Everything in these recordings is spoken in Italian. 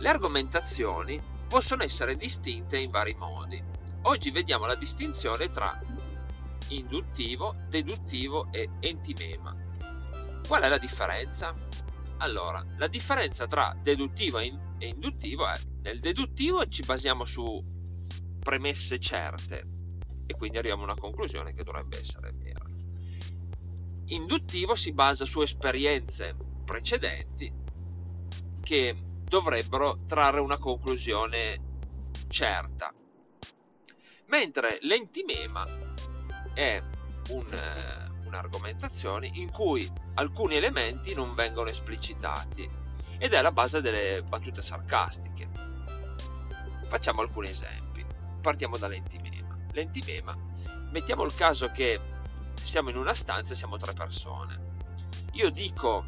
Le argomentazioni possono essere distinte in vari modi. Oggi vediamo la distinzione tra induttivo, deduttivo e entimema. Qual è la differenza? Allora, la differenza tra deduttivo e induttivo è nel deduttivo ci basiamo su premesse certe e quindi arriviamo a una conclusione che dovrebbe essere vera. Induttivo si basa su esperienze precedenti che dovrebbero trarre una conclusione certa. Mentre l'entimema è un, eh, un'argomentazione in cui alcuni elementi non vengono esplicitati ed è la base delle battute sarcastiche. Facciamo alcuni esempi. Partiamo dall'entimema. L'entimema, mettiamo il caso che siamo in una stanza e siamo tre persone. Io dico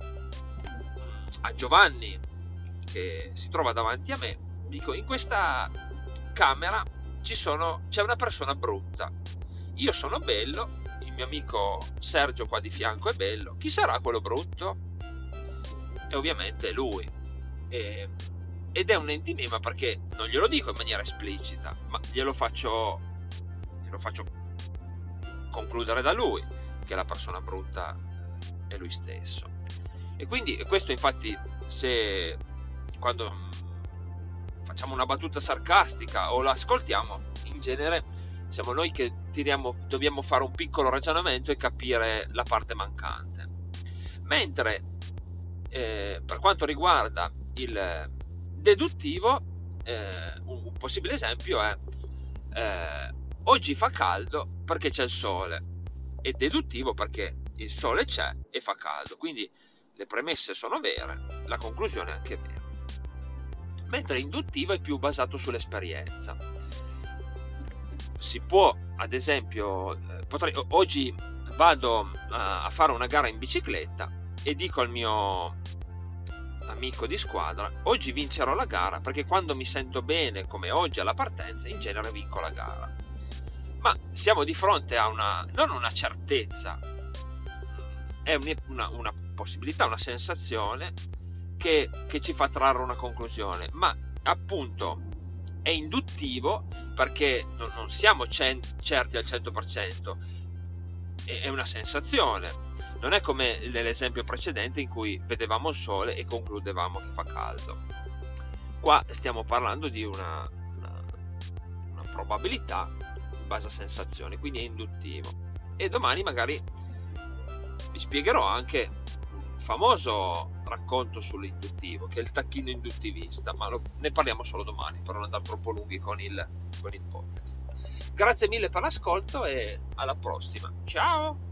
a Giovanni che si trova davanti a me, dico in questa camera sono, c'è una persona brutta. Io sono bello, il mio amico Sergio qua di fianco è bello, chi sarà quello brutto? E ovviamente è lui. E, ed è un entimema perché non glielo dico in maniera esplicita, ma glielo faccio, glielo faccio concludere da lui che la persona brutta è lui stesso. E quindi questo infatti se quando facciamo una battuta sarcastica o l'ascoltiamo, in genere siamo noi che tiriamo, dobbiamo fare un piccolo ragionamento e capire la parte mancante. Mentre eh, per quanto riguarda il deduttivo, eh, un, un, possibile esempio è eh, oggi fa caldo perché c'è il sole e deduttivo perché il sole c'è e fa caldo. Quindi le premesse sono vere, la conclusione è anche vera mentre induttivo è più basato sull'esperienza. Si può, ad esempio, eh, potrei, oggi vado a fare una gara in bicicletta e dico al mio amico di squadra, oggi vincerò la gara perché quando mi sento bene come oggi alla partenza, in genere vinco la gara. Ma siamo di fronte a una, non una certezza, è una, una possibilità, una sensazione che, che ci fa trarre una conclusione, ma appunto è induttivo perché non, non siamo cent- certi al 100%, è, è una sensazione. Non è come nell'esempio precedente in cui vedevamo il sole e concludevamo che fa caldo. Qua stiamo parlando di una, una, una probabilità in base a sensazioni, quindi è induttivo. E domani magari vi spiegherò anche un famoso racconto sull'induttivo, che è il tacchino induttivista, ma lo, ne parliamo solo domani per non andare troppo lunghi con il, con il podcast. Grazie mille per l'ascolto e alla prossima. Ciao!